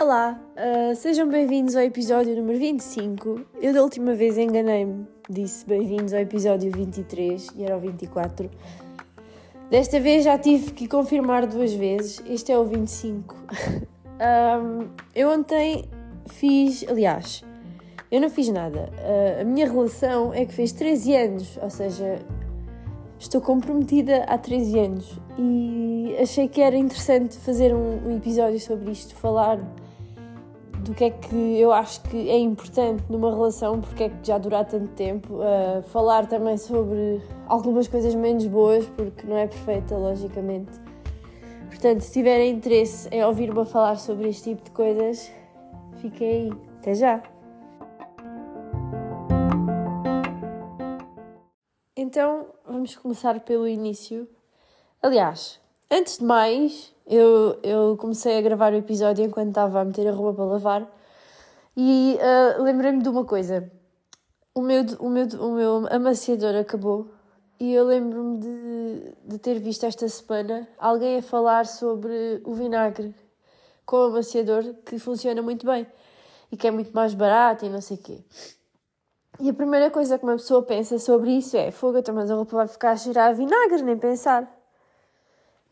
Olá, uh, sejam bem-vindos ao episódio número 25. Eu da última vez enganei-me, disse bem-vindos ao episódio 23 e era o 24. Desta vez já tive que confirmar duas vezes, este é o 25. um, eu ontem fiz, aliás, eu não fiz nada. Uh, a minha relação é que fez 13 anos, ou seja, estou comprometida há 13 anos e achei que era interessante fazer um, um episódio sobre isto, falar do que é que eu acho que é importante numa relação, porque é que já dura tanto tempo, uh, falar também sobre algumas coisas menos boas, porque não é perfeita, logicamente. Portanto, se tiverem interesse em ouvir-me falar sobre este tipo de coisas, fiquem aí. Até já! Então, vamos começar pelo início. Aliás, antes de mais, eu, eu comecei a gravar o episódio enquanto estava a meter a roupa para lavar e uh, lembrei-me de uma coisa. O meu, o, meu, o meu amaciador acabou e eu lembro-me de, de ter visto esta semana alguém a falar sobre o vinagre com amaciador que funciona muito bem e que é muito mais barato e não sei o quê. E a primeira coisa que uma pessoa pensa sobre isso é: fogo, então, mas a roupa vai ficar a cheirar a vinagre, nem pensar.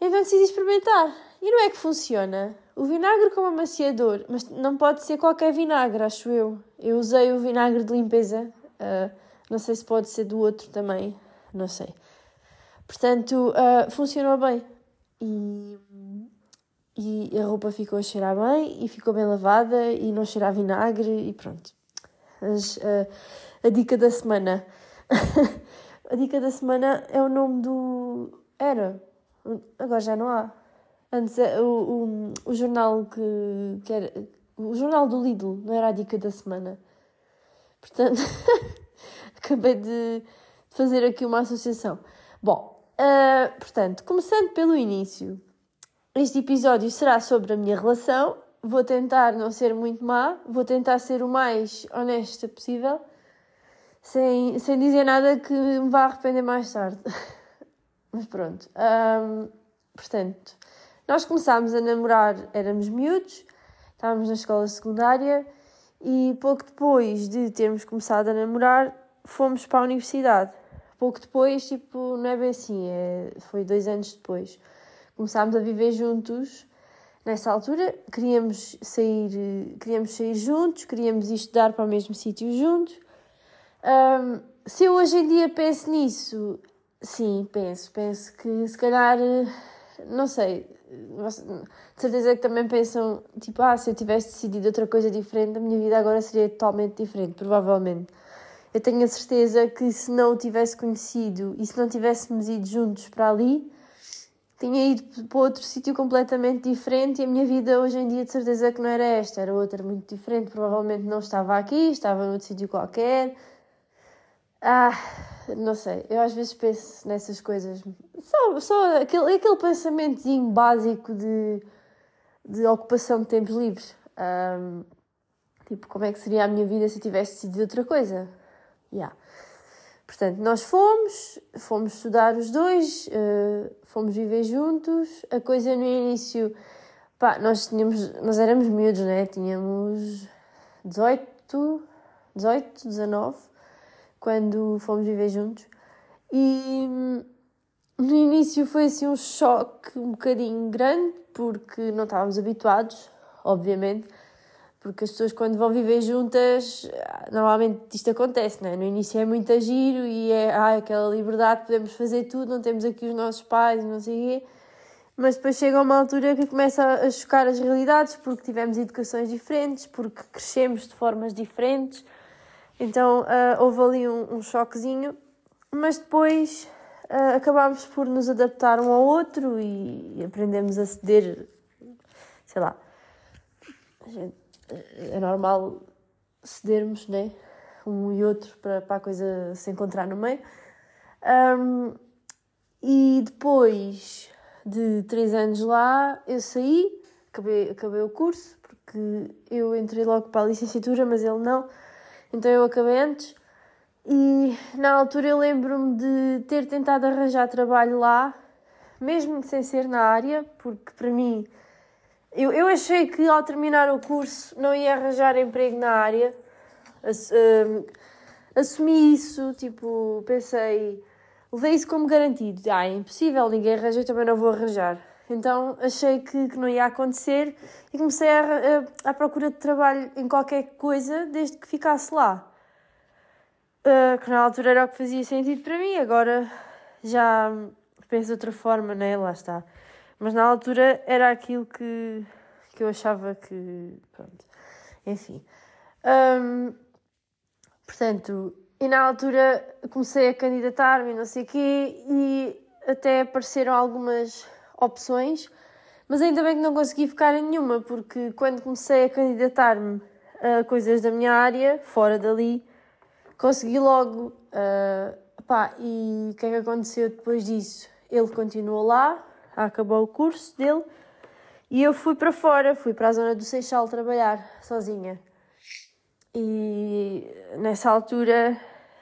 Então decidi experimentar. E não é que funciona. O vinagre como amaciador, mas não pode ser qualquer vinagre, acho eu. Eu usei o vinagre de limpeza. Uh, não sei se pode ser do outro também. Não sei. Portanto, uh, funcionou bem. E, e a roupa ficou a cheirar bem e ficou bem lavada e não cheira a vinagre e pronto. Mas, uh, a dica da semana. a dica da semana é o nome do. Era. Agora já não há. Antes, o, o, o jornal que, que era. O jornal do Lidl, não era a dica da semana. Portanto, acabei de fazer aqui uma associação. Bom, uh, portanto, começando pelo início, este episódio será sobre a minha relação. Vou tentar não ser muito má, vou tentar ser o mais honesta possível, sem, sem dizer nada que me vá arrepender mais tarde. Mas pronto. Um, portanto, nós começámos a namorar, éramos miúdos, estávamos na escola secundária e pouco depois de termos começado a namorar, fomos para a universidade. Pouco depois, tipo, não é bem assim, é, foi dois anos depois. Começámos a viver juntos. Nessa altura, queríamos sair, queríamos sair juntos, queríamos estudar para o mesmo sítio juntos. Um, se eu hoje em dia penso nisso, sim, penso. Penso que se calhar, não sei, de certeza que também pensam, tipo, ah, se eu tivesse decidido outra coisa diferente, a minha vida agora seria totalmente diferente, provavelmente. Eu tenho a certeza que se não o tivesse conhecido e se não tivéssemos ido juntos para ali, tinha ido para outro sítio completamente diferente e a minha vida hoje em dia de certeza que não era esta, era outra muito diferente. Provavelmente não estava aqui, estava noutro sítio qualquer. Ah, não sei, eu às vezes penso nessas coisas, só, só aquele, aquele pensamentozinho básico de, de ocupação de tempos livres. Um, tipo, como é que seria a minha vida se eu tivesse decidido outra coisa? Yeah. Portanto, nós fomos, fomos estudar os dois, uh, fomos viver juntos. A coisa no início, pá, nós tínhamos, nós éramos miúdos, né? Tínhamos 18, 18, 19 quando fomos viver juntos. E hum, no início foi assim um choque um bocadinho grande, porque não estávamos habituados, obviamente, porque as pessoas quando vão viver juntas, normalmente isto acontece, não é? No início é muito giro e é ah, aquela liberdade, podemos fazer tudo, não temos aqui os nossos pais, não sei o quê. Mas depois chega uma altura que começa a chocar as realidades, porque tivemos educações diferentes, porque crescemos de formas diferentes, então uh, houve ali um, um, choquezinho, mas depois uh, acabámos por nos adaptar um ao outro e, aprendemos a ceder, sei lá. Gente, eh, é normal cedermos, né? Um e outro para, para a coisa se encontrar no meio. Um, e depois de três anos lá, eu saí, acabei, acabei o curso, porque eu entrei logo para a licenciatura, mas ele não. Então eu acabei antes e na altura eu lembro-me de ter tentado arranjar trabalho lá, mesmo sem ser na área, porque para mim, eu, eu achei que ao terminar o curso não ia arranjar emprego na área. Hum, assumi isso, tipo, pensei, levei isso como garantido. Ah, é impossível, ninguém arranja, eu também não vou arranjar. Então achei que, que não ia acontecer e comecei a, a, procura de trabalho em qualquer coisa desde que ficasse lá. Uh, que na altura era o que fazia sentido para mim, agora já penso de outra forma, né? Lá está. Mas na altura era aquilo que, que eu achava que. Pronto. Enfim. Um, portanto, e na altura comecei a candidatar-me, não sei o quê, e até apareceram algumas opções, mas ainda bem que não consegui ficar em nenhuma, porque quando comecei a candidatar-me a coisas da minha área, fora dali, consegui logo. Uh, pá, e o que é que aconteceu depois disso? Ele continuou lá, acabou o curso dele, e eu fui para fora, fui para a zona do Seixal trabalhar sozinha. E nessa altura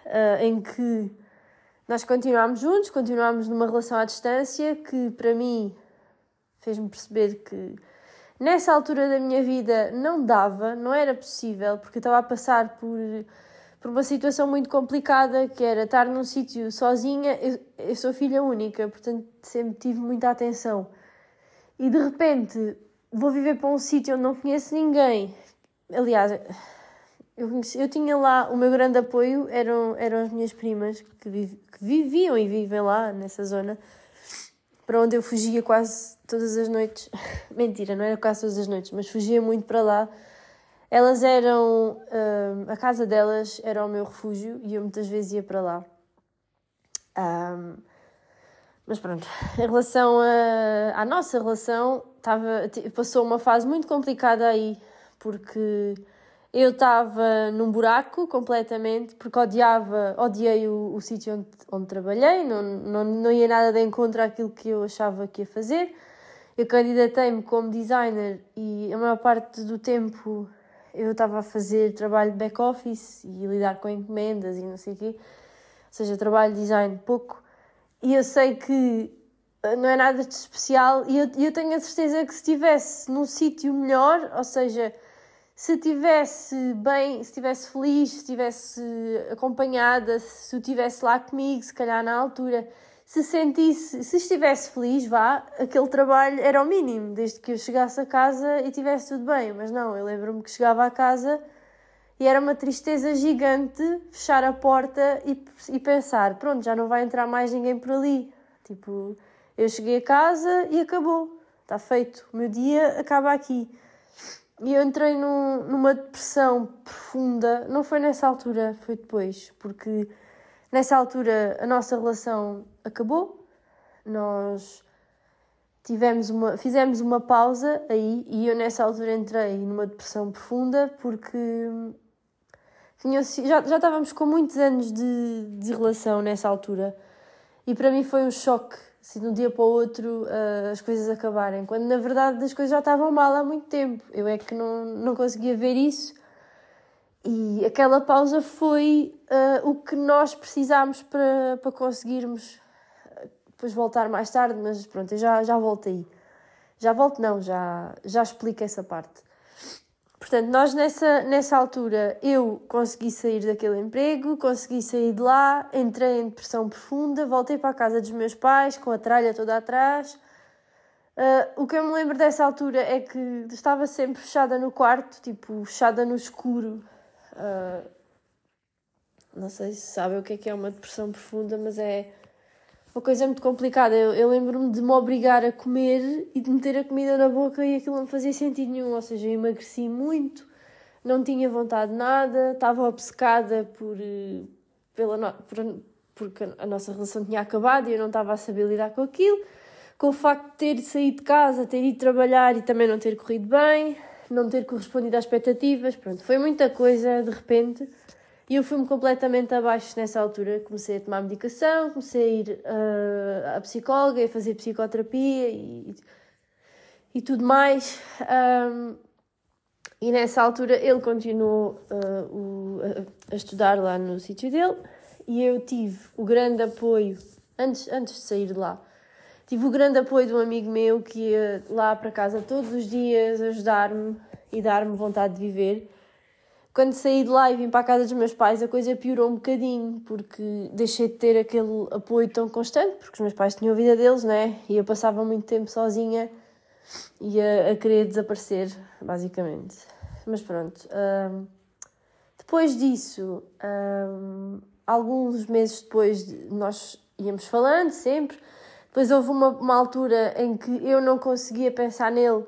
uh, em que nós continuámos juntos, continuámos numa relação à distância que para mim fez-me perceber que nessa altura da minha vida não dava, não era possível, porque eu estava a passar por, por uma situação muito complicada, que era estar num sítio sozinha. Eu, eu sou filha única, portanto sempre tive muita atenção. E de repente vou viver para um sítio onde não conheço ninguém. Aliás, eu, conheci, eu tinha lá, o meu grande apoio eram, eram as minhas primas que, que viviam e vivem lá nessa zona, para onde eu fugia quase todas as noites. Mentira, não era quase todas as noites, mas fugia muito para lá. Elas eram. Um, a casa delas era o meu refúgio e eu muitas vezes ia para lá. Um, mas pronto, em relação a, à nossa relação, tava, passou uma fase muito complicada aí, porque eu estava num buraco completamente, porque odiava, odiei o, o sítio onde, onde trabalhei, não, não, não ia nada de encontro àquilo que eu achava que ia fazer. Eu candidatei-me como designer e a maior parte do tempo eu estava a fazer trabalho de back-office e lidar com encomendas e não sei o quê. Ou seja, trabalho de design pouco. E eu sei que eh, não é nada de especial e eu, eu tenho a certeza que se estivesse num sítio melhor, ou seja, se estivesse bem, se estivesse feliz, se estivesse acompanhada, se eu estivesse lá comigo, se calhar na altura, se sentisse, se estivesse feliz, vá, aquele trabalho era o mínimo, desde que eu chegasse a casa e tivesse tudo bem. Mas não, eu lembro-me que chegava a casa e era uma tristeza gigante fechar a porta e, e pensar: pronto, já não vai entrar mais ninguém por ali. Tipo, eu cheguei a casa e acabou, está feito, o meu dia acaba aqui. E eu entrei num, numa depressão profunda. Não foi nessa altura, foi depois, porque nessa altura a nossa relação acabou. Nós tivemos uma, fizemos uma pausa aí e eu nessa altura entrei numa depressão profunda porque tinha, já, já estávamos com muitos anos de, de relação nessa altura e para mim foi um choque se de um dia para o outro uh, as coisas acabarem, quando na verdade as coisas já estavam mal há muito tempo. Eu é que não, não conseguia ver isso. E aquela pausa foi uh, o que nós precisámos para, para conseguirmos uh, depois voltar mais tarde, mas pronto, eu já, já voltei. Já volto, não, já, já explico essa parte. Portanto, nós nessa, nessa altura eu consegui sair daquele emprego, consegui sair de lá, entrei em depressão profunda, voltei para a casa dos meus pais com a tralha toda atrás. Uh, o que eu me lembro dessa altura é que estava sempre fechada no quarto, tipo, fechada no escuro. Uh, não sei se sabem o que é que é uma depressão profunda, mas é uma coisa muito complicada. Eu, eu lembro-me de me obrigar a comer e de meter a comida na boca e aquilo não fazia sentido nenhum. Ou seja, eu emagreci muito, não tinha vontade de nada, estava obcecada por, eh, pela no, por, porque a nossa relação tinha acabado e eu não estava a saber lidar com aquilo. Com o facto de ter saído de casa, ter ido trabalhar e também não ter corrido bem, não ter correspondido às expectativas, pronto, foi muita coisa de repente. E eu fui-me completamente abaixo nessa altura. Comecei a tomar medicação, comecei a ir uh, à psicóloga, a fazer psicoterapia e, e tudo mais. Um, e nessa altura ele continuou uh, o, a, a, estudar lá no sítio dele e eu tive o grande apoio, antes, antes de sair de lá, tive o grande apoio de um amigo meu que ia lá para casa todos os dias ajudar-me e dar-me vontade de viver. Quando saí de lá e vim para a casa dos meus pais, a coisa piorou um bocadinho, porque deixei de ter aquele apoio tão constante, porque os meus pais tinham a vida deles, né? E eu passava muito tempo sozinha e a, a querer desaparecer, basicamente. Mas pronto. Depois disso, alguns meses depois, nós íamos falando sempre. Depois houve uma, uma altura em que eu não conseguia pensar nele,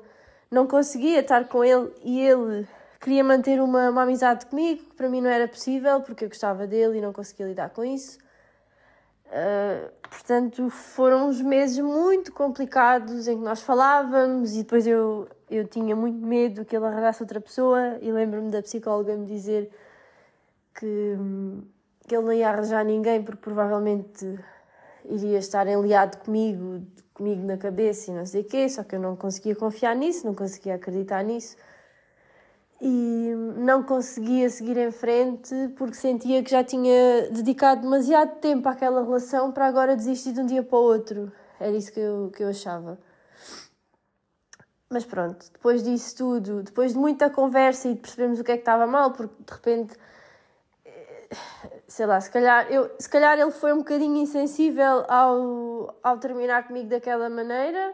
não conseguia estar com ele e ele queria manter uma, uma amizade comigo, que para mim não era possível, porque eu gostava dele e não conseguia lidar com isso. Uh, portanto, foram uns meses muito complicados em que nós falávamos e depois eu, eu tinha muito medo que ele arranjasse outra pessoa e lembro-me da psicóloga me dizer que, que ele não ia arranjar ninguém porque provavelmente iria estar enliado comigo, comigo na cabeça e não sei o quê, só que eu não conseguia confiar nisso, não conseguia acreditar nisso e não conseguia seguir em frente porque sentia que já tinha dedicado demasiado tempo àquela relação para agora desistir de um dia para o outro. Era isso que eu, que eu achava. Mas pronto, depois disso tudo, depois de muita conversa e de percebermos o que é que estava mal, porque de repente, eh, sei lá, se calhar, eu, se calhar ele foi um bocadinho insensível ao, ao terminar comigo daquela maneira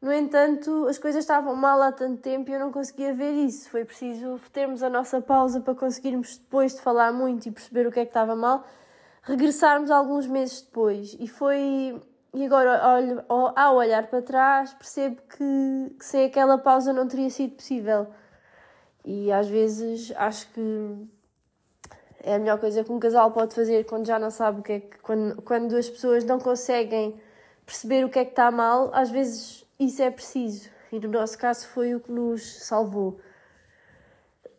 no entanto, as coisas estavam mal há tanto tempo e eu não conseguia ver isso. Foi preciso termos a nossa pausa para conseguirmos, depois de falar muito e perceber o que é que estava mal, regressarmos alguns meses depois. E foi. E agora, olho, ao olhar para trás, percebo que, que sem aquela pausa não teria sido possível. E às vezes acho que é a melhor coisa que um casal pode fazer quando já não sabe o que é que. Quando, quando as pessoas não conseguem perceber o que é que está mal, às vezes isso é preciso. E no nosso caso foi o que nos salvou.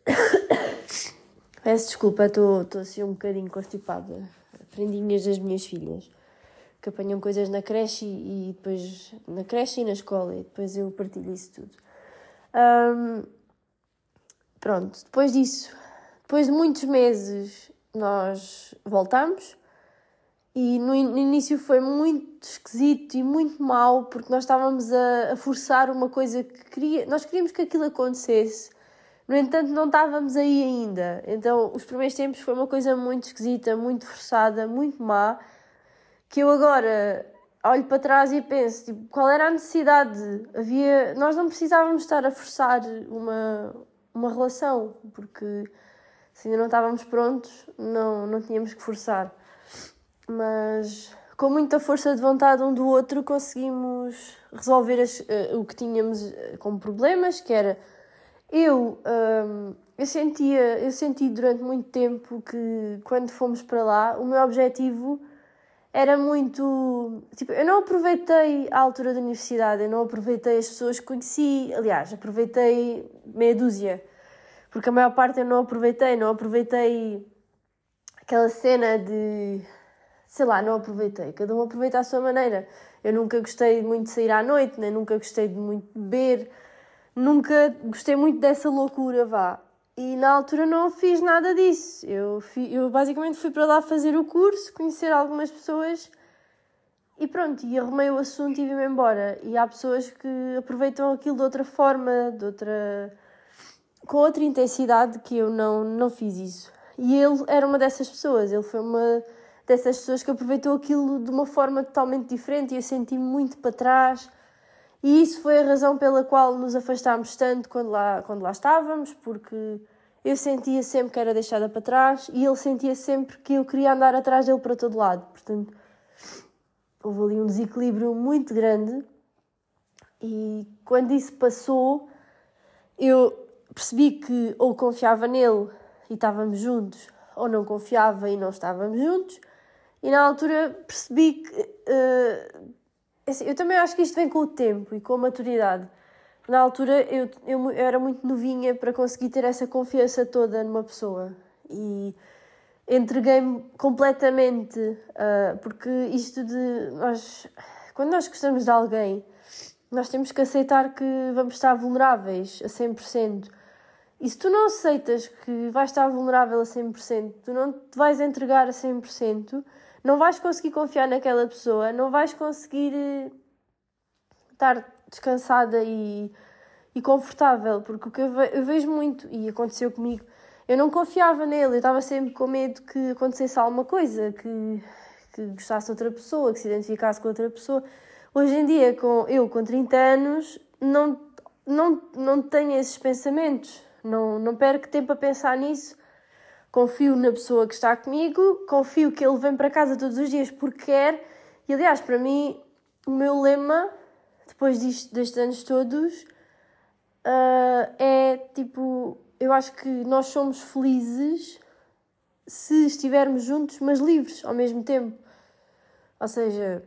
Peço desculpa, estou assim um bocadinho constipada. Prendinhas das minhas filhas que apanham coisas na creche e, e, depois na creche e na escola e depois eu partilho isso tudo. Um, pronto, depois disso, depois de muitos meses, nós voltamos e no, início foi muito esquisito e muito mal, porque nós estávamos a, a, forçar uma coisa que queria. Nós queríamos que aquilo acontecesse, no entanto, não estávamos aí ainda. Então, os primeiros tempos foi uma coisa muito esquisita, muito forçada, muito má, que eu agora olho para trás e penso: tipo, qual era a necessidade? Havia. Nós não precisávamos estar a forçar uma, uma relação, porque se ainda não estávamos prontos, não, não tínhamos que forçar mas com muita força de vontade um do outro conseguimos resolver as, uh, o que tínhamos eh, como problemas, que era eu, um, eu sentia, eu senti durante muito tempo que quando fomos para lá, o meu objetivo era muito, tipo, eu não aproveitei a altura da universidade, eu não aproveitei as pessoas que conheci, aliás, aproveitei meia dúzia, porque a maior parte eu não aproveitei, não aproveitei aquela cena de sei lá, não aproveitei. Cada um aproveita à sua maneira. Eu nunca gostei muito de sair à noite, nem nunca gostei de muito beber, nunca gostei muito dessa loucura, vá. E na altura não fiz nada disso. Eu, fi, eu basicamente fui para lá fazer o curso, conhecer algumas pessoas e pronto, e arrumei o assunto e vim-me embora. E há pessoas que aproveitam aquilo de outra forma, de outra. com outra intensidade que eu não, não fiz isso. E ele era uma dessas pessoas, ele foi uma dessas pessoas que aproveitou aquilo de uma forma totalmente diferente e eu senti-me muito para trás. E isso foi a razão pela qual nos afastámos tanto quando lá, quando lá estávamos, porque eu sentia sempre que era deixada para trás e ele sentia sempre que eu queria andar atrás dele para todo lado. Portanto, houve ali um desequilíbrio muito grande. E quando isso passou, eu percebi que ou confiava nele e estávamos juntos, ou não confiava e não estávamos juntos. E na altura percebi que. Uh, assim, eu também acho que isto vem com o tempo e com a maturidade. Na altura eu, eu, eu era muito novinha para conseguir ter essa confiança toda numa pessoa. E entreguei-me completamente, uh, porque isto de nós, quando nós gostamos de alguém, nós temos que aceitar que vamos estar vulneráveis a 100%. E se tu não aceitas que vais estar vulnerável a 100%, tu não te vais entregar a 100%, não vais conseguir confiar naquela pessoa, não vais conseguir. estar descansada e, e confortável, porque o que eu, ve eu vejo muito, e aconteceu comigo, eu não confiava nele, eu estava sempre com medo que acontecesse alguma coisa, que, que gostasse de outra pessoa, que se identificasse com outra pessoa. Hoje em dia, com, eu com 30 anos, não, não, não tenho esses pensamentos, não, não perco tempo a pensar nisso. Confio na pessoa que está comigo, confio que ele vem para casa todos os dias porque quer. E aliás, para mim, o meu lema, depois disto, destes anos todos, uh, é tipo: eu acho que nós somos felizes se estivermos juntos, mas livres ao mesmo tempo. Ou seja,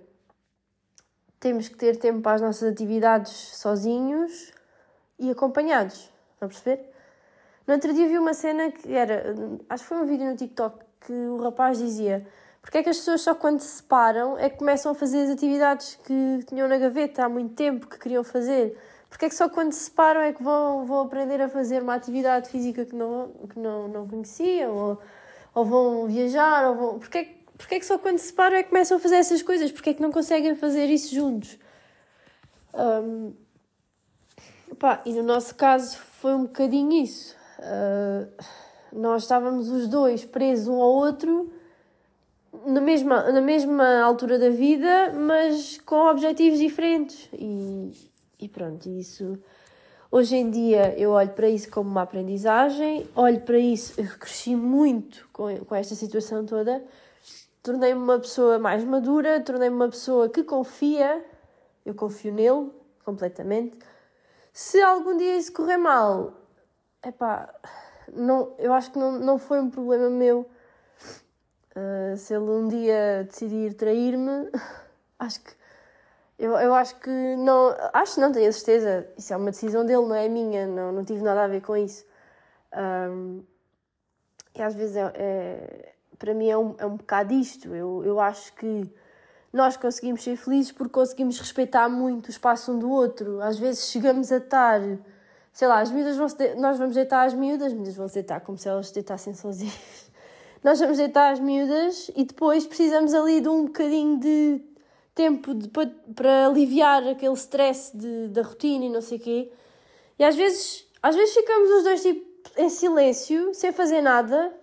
temos que ter tempo para as nossas atividades sozinhos e acompanhados. Estão a perceber? No outro dia vi uma cena que era. Acho que foi um vídeo no TikTok que o rapaz dizia: Porque é que as pessoas só quando se separam é que começam a fazer as atividades que tinham na gaveta há muito tempo que queriam fazer? Porque é que só quando se separam é que vão, vão aprender a fazer uma atividade física que não, que não, não conheciam? Ou, ou vão viajar? Ou vão... Porque, é, porque é que só quando se separam é que começam a fazer essas coisas? Porque é que não conseguem fazer isso juntos? Um, pá, e no nosso caso foi um bocadinho isso. Uh, nós estávamos os dois presos um ao outro na mesma, na mesma altura da vida, mas com objetivos diferentes. E, e pronto, isso. Hoje em dia eu olho para isso como uma aprendizagem, olho para isso, eu cresci muito com, com esta situação toda, tornei-me uma pessoa mais madura, tornei-me uma pessoa que confia, eu confio nele completamente. Se algum dia isso correr mal, epá, não, eu acho que não, não foi um problema meu. Uh, se ele um dia decidir trair-me, acho que eu, eu acho que não. Acho não, tenho a certeza. Isso é uma decisão dele, não é minha. Não, não tive nada a ver com isso. Um, e às vezes é, é, para mim é um, é um bocado isto. Eu, eu acho que nós conseguimos ser felizes porque conseguimos respeitar muito o espaço um do outro. Às vezes chegamos a estar, sei lá, as miúdas vão nós vamos deitar as miúdas, as miúdas vão se deitar como se elas se deitassem sozinhas. Nós vamos deitar as miúdas e depois precisamos ali de um bocadinho de tempo de, para, para aliviar aquele stress de, da rotina e não sei o quê. E às vezes, às vezes ficamos os dois tipo, em silêncio, sem fazer nada,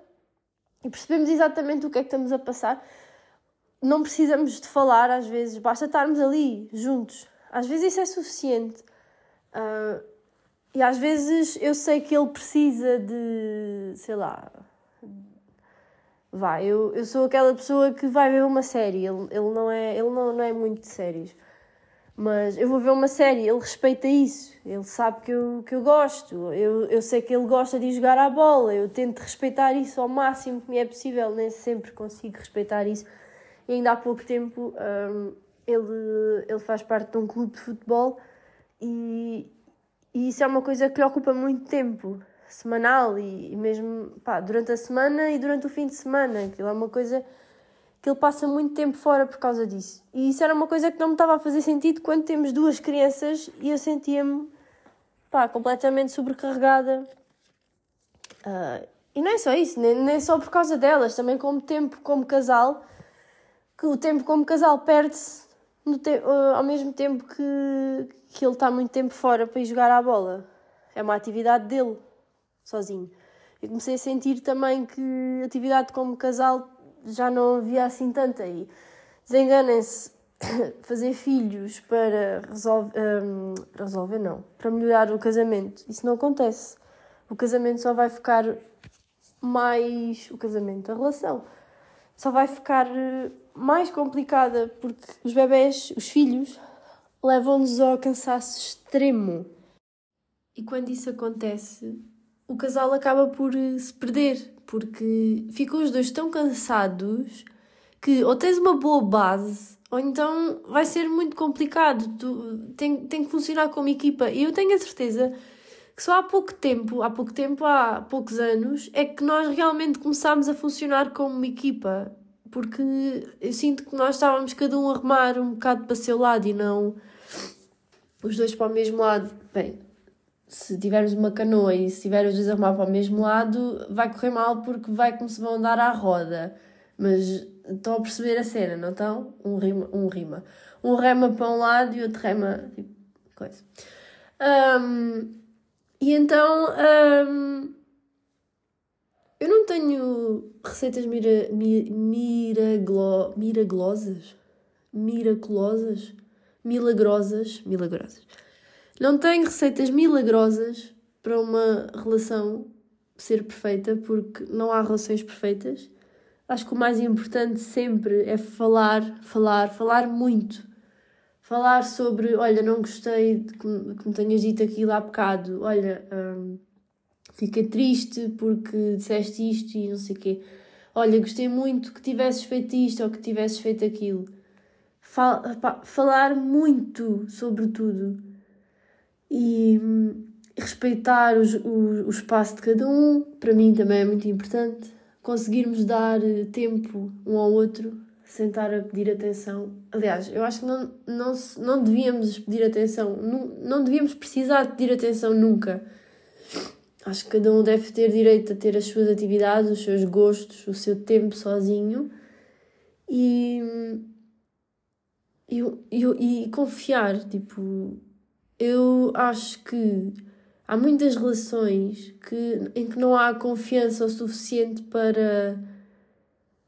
e percebemos exatamente o que é que estamos a passar. Não precisamos de falar, às vezes, basta estarmos ali, juntos. Às vezes isso é suficiente. Uh, e às vezes eu sei que ele precisa de, sei lá, Vá, eu, eu sou aquela pessoa que vai ver uma série, ele, ele, não, é, ele não, não é muito de séries. Mas eu vou ver uma série, ele respeita isso, ele sabe que eu, que eu gosto, eu, eu sei que ele gosta de jogar à bola, eu tento respeitar isso ao máximo que me é possível, nem sempre consigo respeitar isso. E ainda há pouco tempo hum, ele, ele faz parte de um clube de futebol e, e isso é uma coisa que lhe ocupa muito tempo semanal e, e mesmo pá, durante a semana e durante o fim de semana. Aquilo é uma coisa que ele passa muito tempo fora por causa disso. E isso era uma coisa que não me estava a fazer sentido quando temos duas crianças e eu sentia-me completamente sobrecarregada. Uh, e não é só isso, nem, nem só por causa delas, também como tempo como casal, que o tempo como casal perde-se uh, ao mesmo tempo que, que ele está muito tempo fora para ir jogar à bola. É uma atividade dele sozinho. Eu comecei a sentir também que atividade como casal já não havia assim tanta. E desenganem-se, fazer filhos para resolver. Um, resolver, não. Para melhorar o casamento. Isso não acontece. O casamento só vai ficar mais. O casamento, a relação, só vai ficar eh, mais complicada porque os bebés, os filhos, levam-nos ao cansaço extremo. E quando isso acontece, o casal acaba por eh, se perder, porque ficam os dois tão cansados que ou tens uma boa base ou então vai ser muito complicado. Tu, tem, tem que funcionar como equipa. E eu tenho a certeza que só há pouco tempo, há pouco tempo, há poucos anos, é que nós realmente começámos a funcionar como equipa. Porque eu sinto que nós estávamos cada um a remar um bocado para o seu lado e não os dois para o mesmo lado. Bem, se tivermos uma canoa e se tiver os dois a remar para o mesmo lado, vai correr mal porque vai se vão andar à roda. Mas estão a perceber a cena, não estão? Um rima, um rima. Um rema para um lado e outro rema tipo, coisa. Um, e então um, eu não tenho receitas mira, mi, miraglo, miraglosas, miraculosas, milagrosas, milagrosas. Não tenho receitas milagrosas para uma relação ser perfeita, porque não há relações perfeitas. Acho que o mais importante sempre é falar, falar, falar muito. Falar sobre, olha, não gostei que me tenhas dito aquilo há bocado, olha, hum, fiquei triste porque disseste isto e não sei o quê. Olha, gostei muito que tivesses feito isto ou que tivesses feito aquilo. Fal pá, falar muito sobre tudo. E hum, respeitar o, o, o espaço de cada um, para mim também é muito importante. Conseguirmos dar eh, tempo um ao outro, sentar a pedir atenção. Aliás, eu acho que não, não, não devíamos pedir atenção, não, não devíamos precisar de pedir atenção nunca. Acho que cada um deve ter direito a ter as suas atividades, os seus gostos, o seu tempo sozinho e, e, e, e confiar. Tipo, eu acho que há muitas relações que, em que não há confiança o suficiente para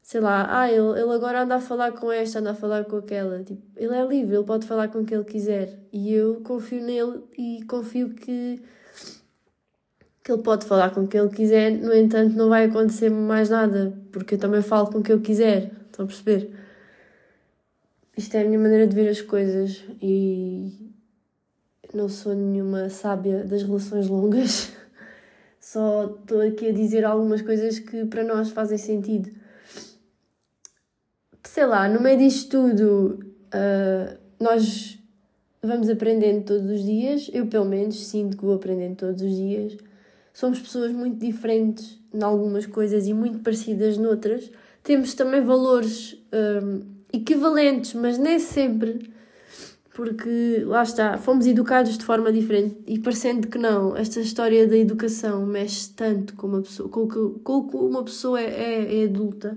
sei lá, ah, ele, ele agora anda a falar com esta, anda a falar com aquela. Tipo, ele é livre, ele pode falar com quem ele quiser. E eu confio nele e confio que, que ele pode falar com quem ele quiser. No entanto, não vai acontecer mais nada, porque eu também falo com quem eu quiser. Estão a perceber? Isto é a minha maneira de ver as coisas e não sou nenhuma sábia das relações longas, só estou aqui a dizer algumas coisas que para nós fazem sentido. Sei lá, no meio disto tudo, uh, nós vamos aprendendo todos os dias, eu pelo menos sinto que vou aprendendo todos os dias. Somos pessoas muito diferentes em algumas coisas e muito parecidas noutras. Temos também valores um, equivalentes, mas nem sempre porque lá está, fomos educados de forma diferente e parecendo que não, esta história da educação mexe tanto com uma pessoa, com que, com que uma pessoa é, é, é adulta.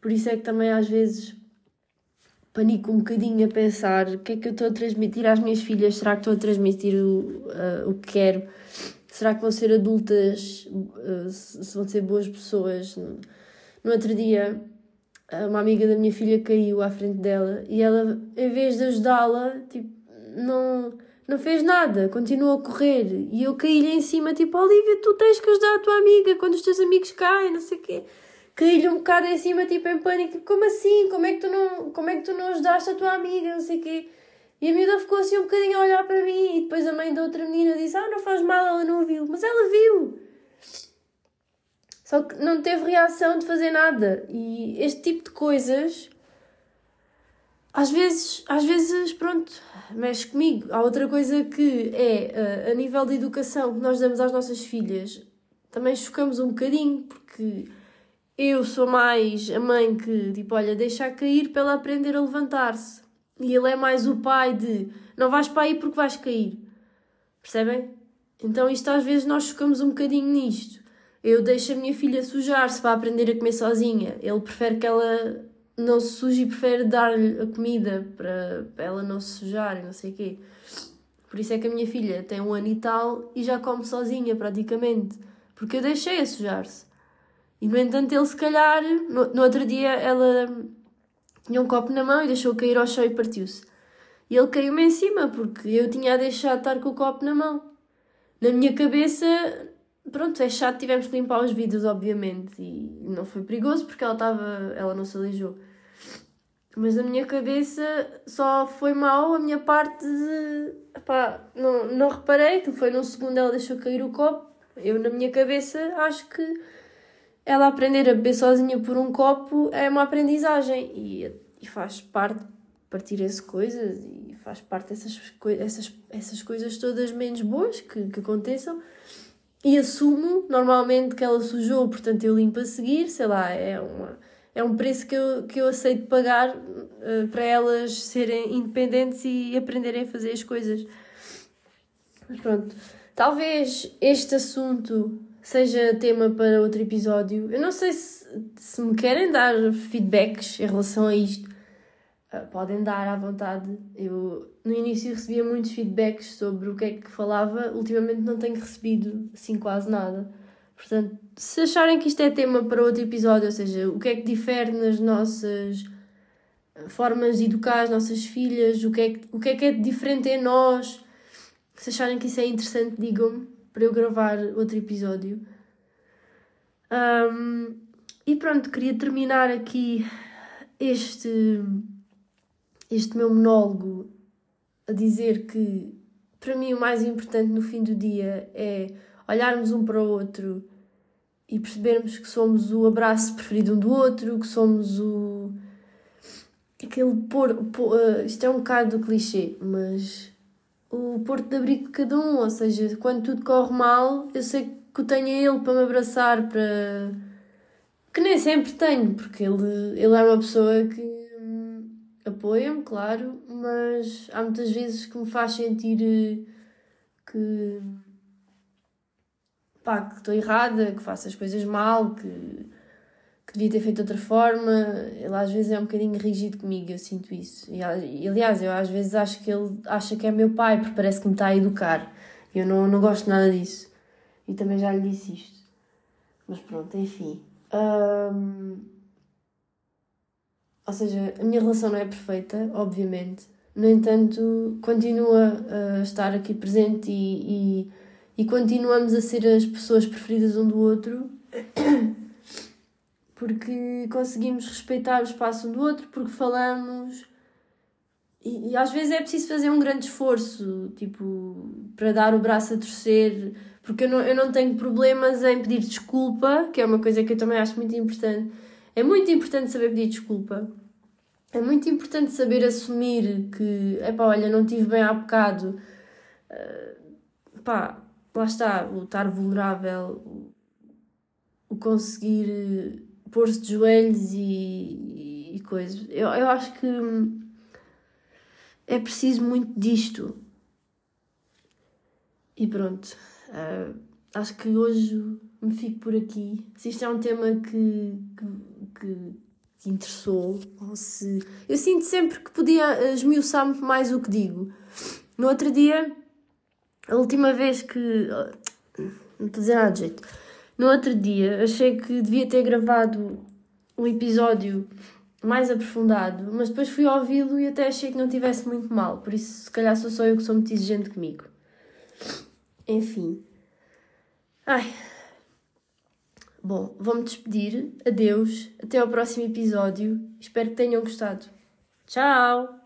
Por isso é que também às vezes panico um bocadinho a pensar o que é que eu estou a transmitir às minhas filhas, será que estou a transmitir o, uh, o que quero? Será que vão ser adultas, uh, se vão ser boas pessoas? No outro dia uma amiga da minha filha caiu à frente dela e ela, em vez de ajudá-la, tipo, não, não fez nada, continuou a correr. E eu caí-lhe em cima, tipo, Olivia, tu tens que ajudar a tua amiga quando os teus amigos caem, não sei o quê. Caí-lhe um bocado em cima, tipo, em pânico, como assim? Como é que tu não, como é que tu não ajudaste a tua amiga, não sei o quê. E a miúda ficou assim um bocadinho a olhar para mim e depois a mãe da outra menina disse, ah, não faz mal, ela não viu. Mas ela viu! Só que não teve reação de fazer nada. E este tipo de coisas, às vezes, às vezes, pronto, mexe comigo. Há outra coisa que é, eh, a nível de educação que nós damos às nossas filhas, também chocamos um bocadinho, porque eu sou mais a mãe que, tipo, olha, deixa cair para ela aprender a levantar-se. E ele é mais o pai de, não vais para aí porque vais cair. Percebem? Então isto às vezes nós chocamos um bocadinho nisto. Eu deixo a minha filha sujar-se para aprender a comer sozinha. Ele prefere que ela não se suje e prefere dar-lhe a comida para, ela não se sujar e não sei o quê. Por isso é que a minha filha tem um ano e tal e já come sozinha, praticamente. Porque eu deixei a sujar-se. E no entanto, ele se calhar, no, no outro dia, ela tinha um copo na mão e deixou cair ao chão e partiu-se. E ele caiu-me em cima porque eu tinha a deixar de estar com o copo na mão. Na minha cabeça, pronto, é chato, tivemos que limpar os vidros, obviamente, e não foi perigoso porque ela estava, ela não se alijou. Mas na minha cabeça só foi mal a minha parte de. Epá, não, não reparei, que foi num segundo ela deixou cair o copo. Eu, na minha cabeça, acho que ela aprender a beber sozinha por um copo é uma aprendizagem e, e faz parte partirem-se coisas e faz parte dessas, essas, essas coisas todas menos boas que, que aconteçam e assumo normalmente que ela sujou, portanto eu limpo a seguir, sei lá, é, uma, é um preço que eu, que eu aceito pagar uh, para elas serem independentes e aprenderem a fazer as coisas. Mas pronto, talvez este assunto seja tema para outro episódio. Eu não sei se, se me querem dar feedbacks em relação a isto. Uh, podem dar à vontade. Eu no início recebia muitos feedbacks sobre o que é que falava, ultimamente não tenho recebido assim quase nada. Portanto, se acharem que isto é tema para outro episódio, ou seja, o que é que difere nas nossas formas de educar as nossas filhas, o que é que, o que, é, que é diferente em nós, se acharem que isso é interessante, digam-me para eu gravar outro episódio. Um, e pronto, queria terminar aqui este, este meu monólogo a dizer que para mim o mais importante no fim do dia é olharmos um para o outro e percebermos que somos o abraço preferido um do outro, que somos o. aquele pôr. uh, isto é um bocado do clichê, mas. O porto de abrigo de cada um, ou seja, quando tudo corre mal, eu sei que o tenho ele para me abraçar, para. que nem sempre tenho, porque ele, ele é uma pessoa que hum, apoia-me, claro, mas há muitas vezes que me faz sentir eh, que pá, que estou errada, que faço as coisas mal, que, que devia ter feito de outra forma. Ele às vezes é um bocadinho rígido comigo, eu sinto isso. E, aliás, eu às vezes acho que ele acha que é meu pai, porque parece que me está a educar. Eu não, não gosto nada disso. E também já lhe disse isto. Mas pronto, enfim. Ou seja, a minha relação não é perfeita, obviamente. No entanto, continua a estar aqui presente e, e e continuamos a ser as pessoas preferidas um do outro porque conseguimos respeitar o espaço do outro, porque falamos. E, e, às vezes é preciso fazer um grande esforço, tipo, para dar o braço a torcer, porque eu não, eu não tenho problemas em pedir desculpa, que é uma coisa que eu também acho muito importante. É muito importante saber pedir desculpa. É muito importante saber assumir que, epá, olha, não tive bem há bocado. Uh, pá, lá está, o estar vulnerável, o conseguir pôr-se de joelhos e, e coisas. Eu, eu acho que é preciso muito disto. E pronto. Uh, acho que hoje me fico por aqui. Se isto é um tema que, que, que te interessou, ou se. Eu sinto sempre que podia esmiuçar mais o que digo. No outro dia a última vez que. Não estou a dizer nada de jeito. No outro dia achei que devia ter gravado um episódio mais aprofundado, mas depois fui ouvi-lo e até achei que não tivesse muito mal, por isso se calhar sou só eu que sou muito exigente comigo. Enfim. Ai. Bom, vou-me despedir. Adeus. Até ao próximo episódio. Espero que tenham gostado. Tchau!